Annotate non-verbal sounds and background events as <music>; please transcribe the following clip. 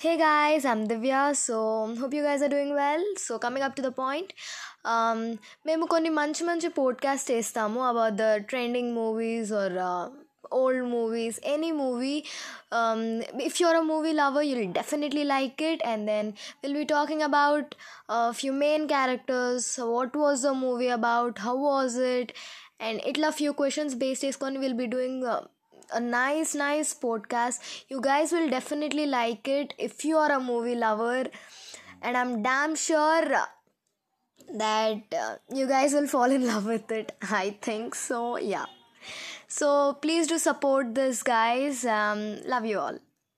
Hey guys, I'm Divya. So, hope you guys are doing well. So, coming up to the point, um, మేము కొన్ని మంచి మంచి podcast చేస్తాము about the trending movies are old movies any movie um, if you're a movie lover you'll definitely like it and then we'll be talking about a few main characters what was the movie about how was it and it'll a few questions based on a nice nice podcast. You guys will definitely like it if you are a movie lover. And i'm damn sure that uh, you guys will fall in <laughs> love with it. I think so yeah. So please do support this guys. Um, love you all